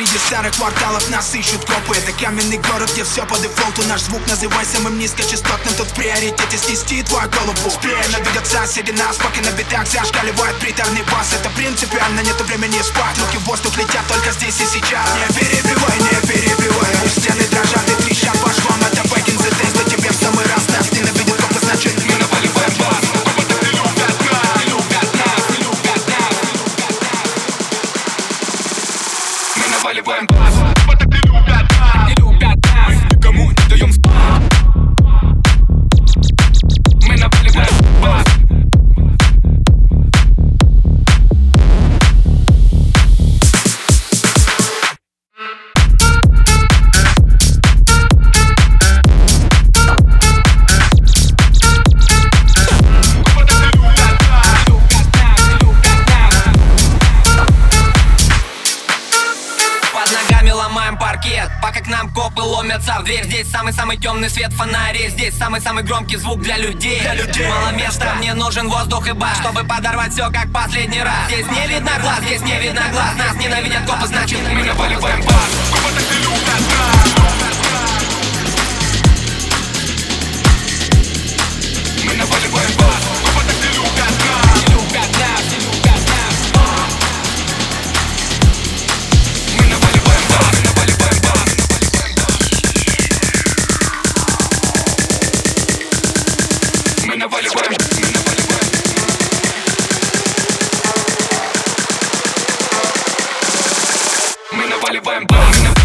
старых кварталов нас ищут копы. Это каменный город, где все по дефолту. Наш звук называй самым низкочастотным. Тут в приоритете снести твою голову. Специально видят соседи нас, пока на битах зашкаливает приторный бас Это принципиально, нету времени спать. Руки в воздух летят только здесь и сейчас. Не перебивай, Мы наваливаем ногами ломаем паркет. Пока к нам копы ломятся в дверь. Здесь самый-самый темный свет фонарей. Здесь самый-самый громкий звук для людей. Для людей. Мало места, мне нужен воздух и бас Чтобы подорвать все как последний раз. Здесь не видно глаз, здесь не видно глаз. Нас ненавидят копы, значит мы наваливаем бас Мы Мы наваливаем Мы наваливаем Мы наваливаем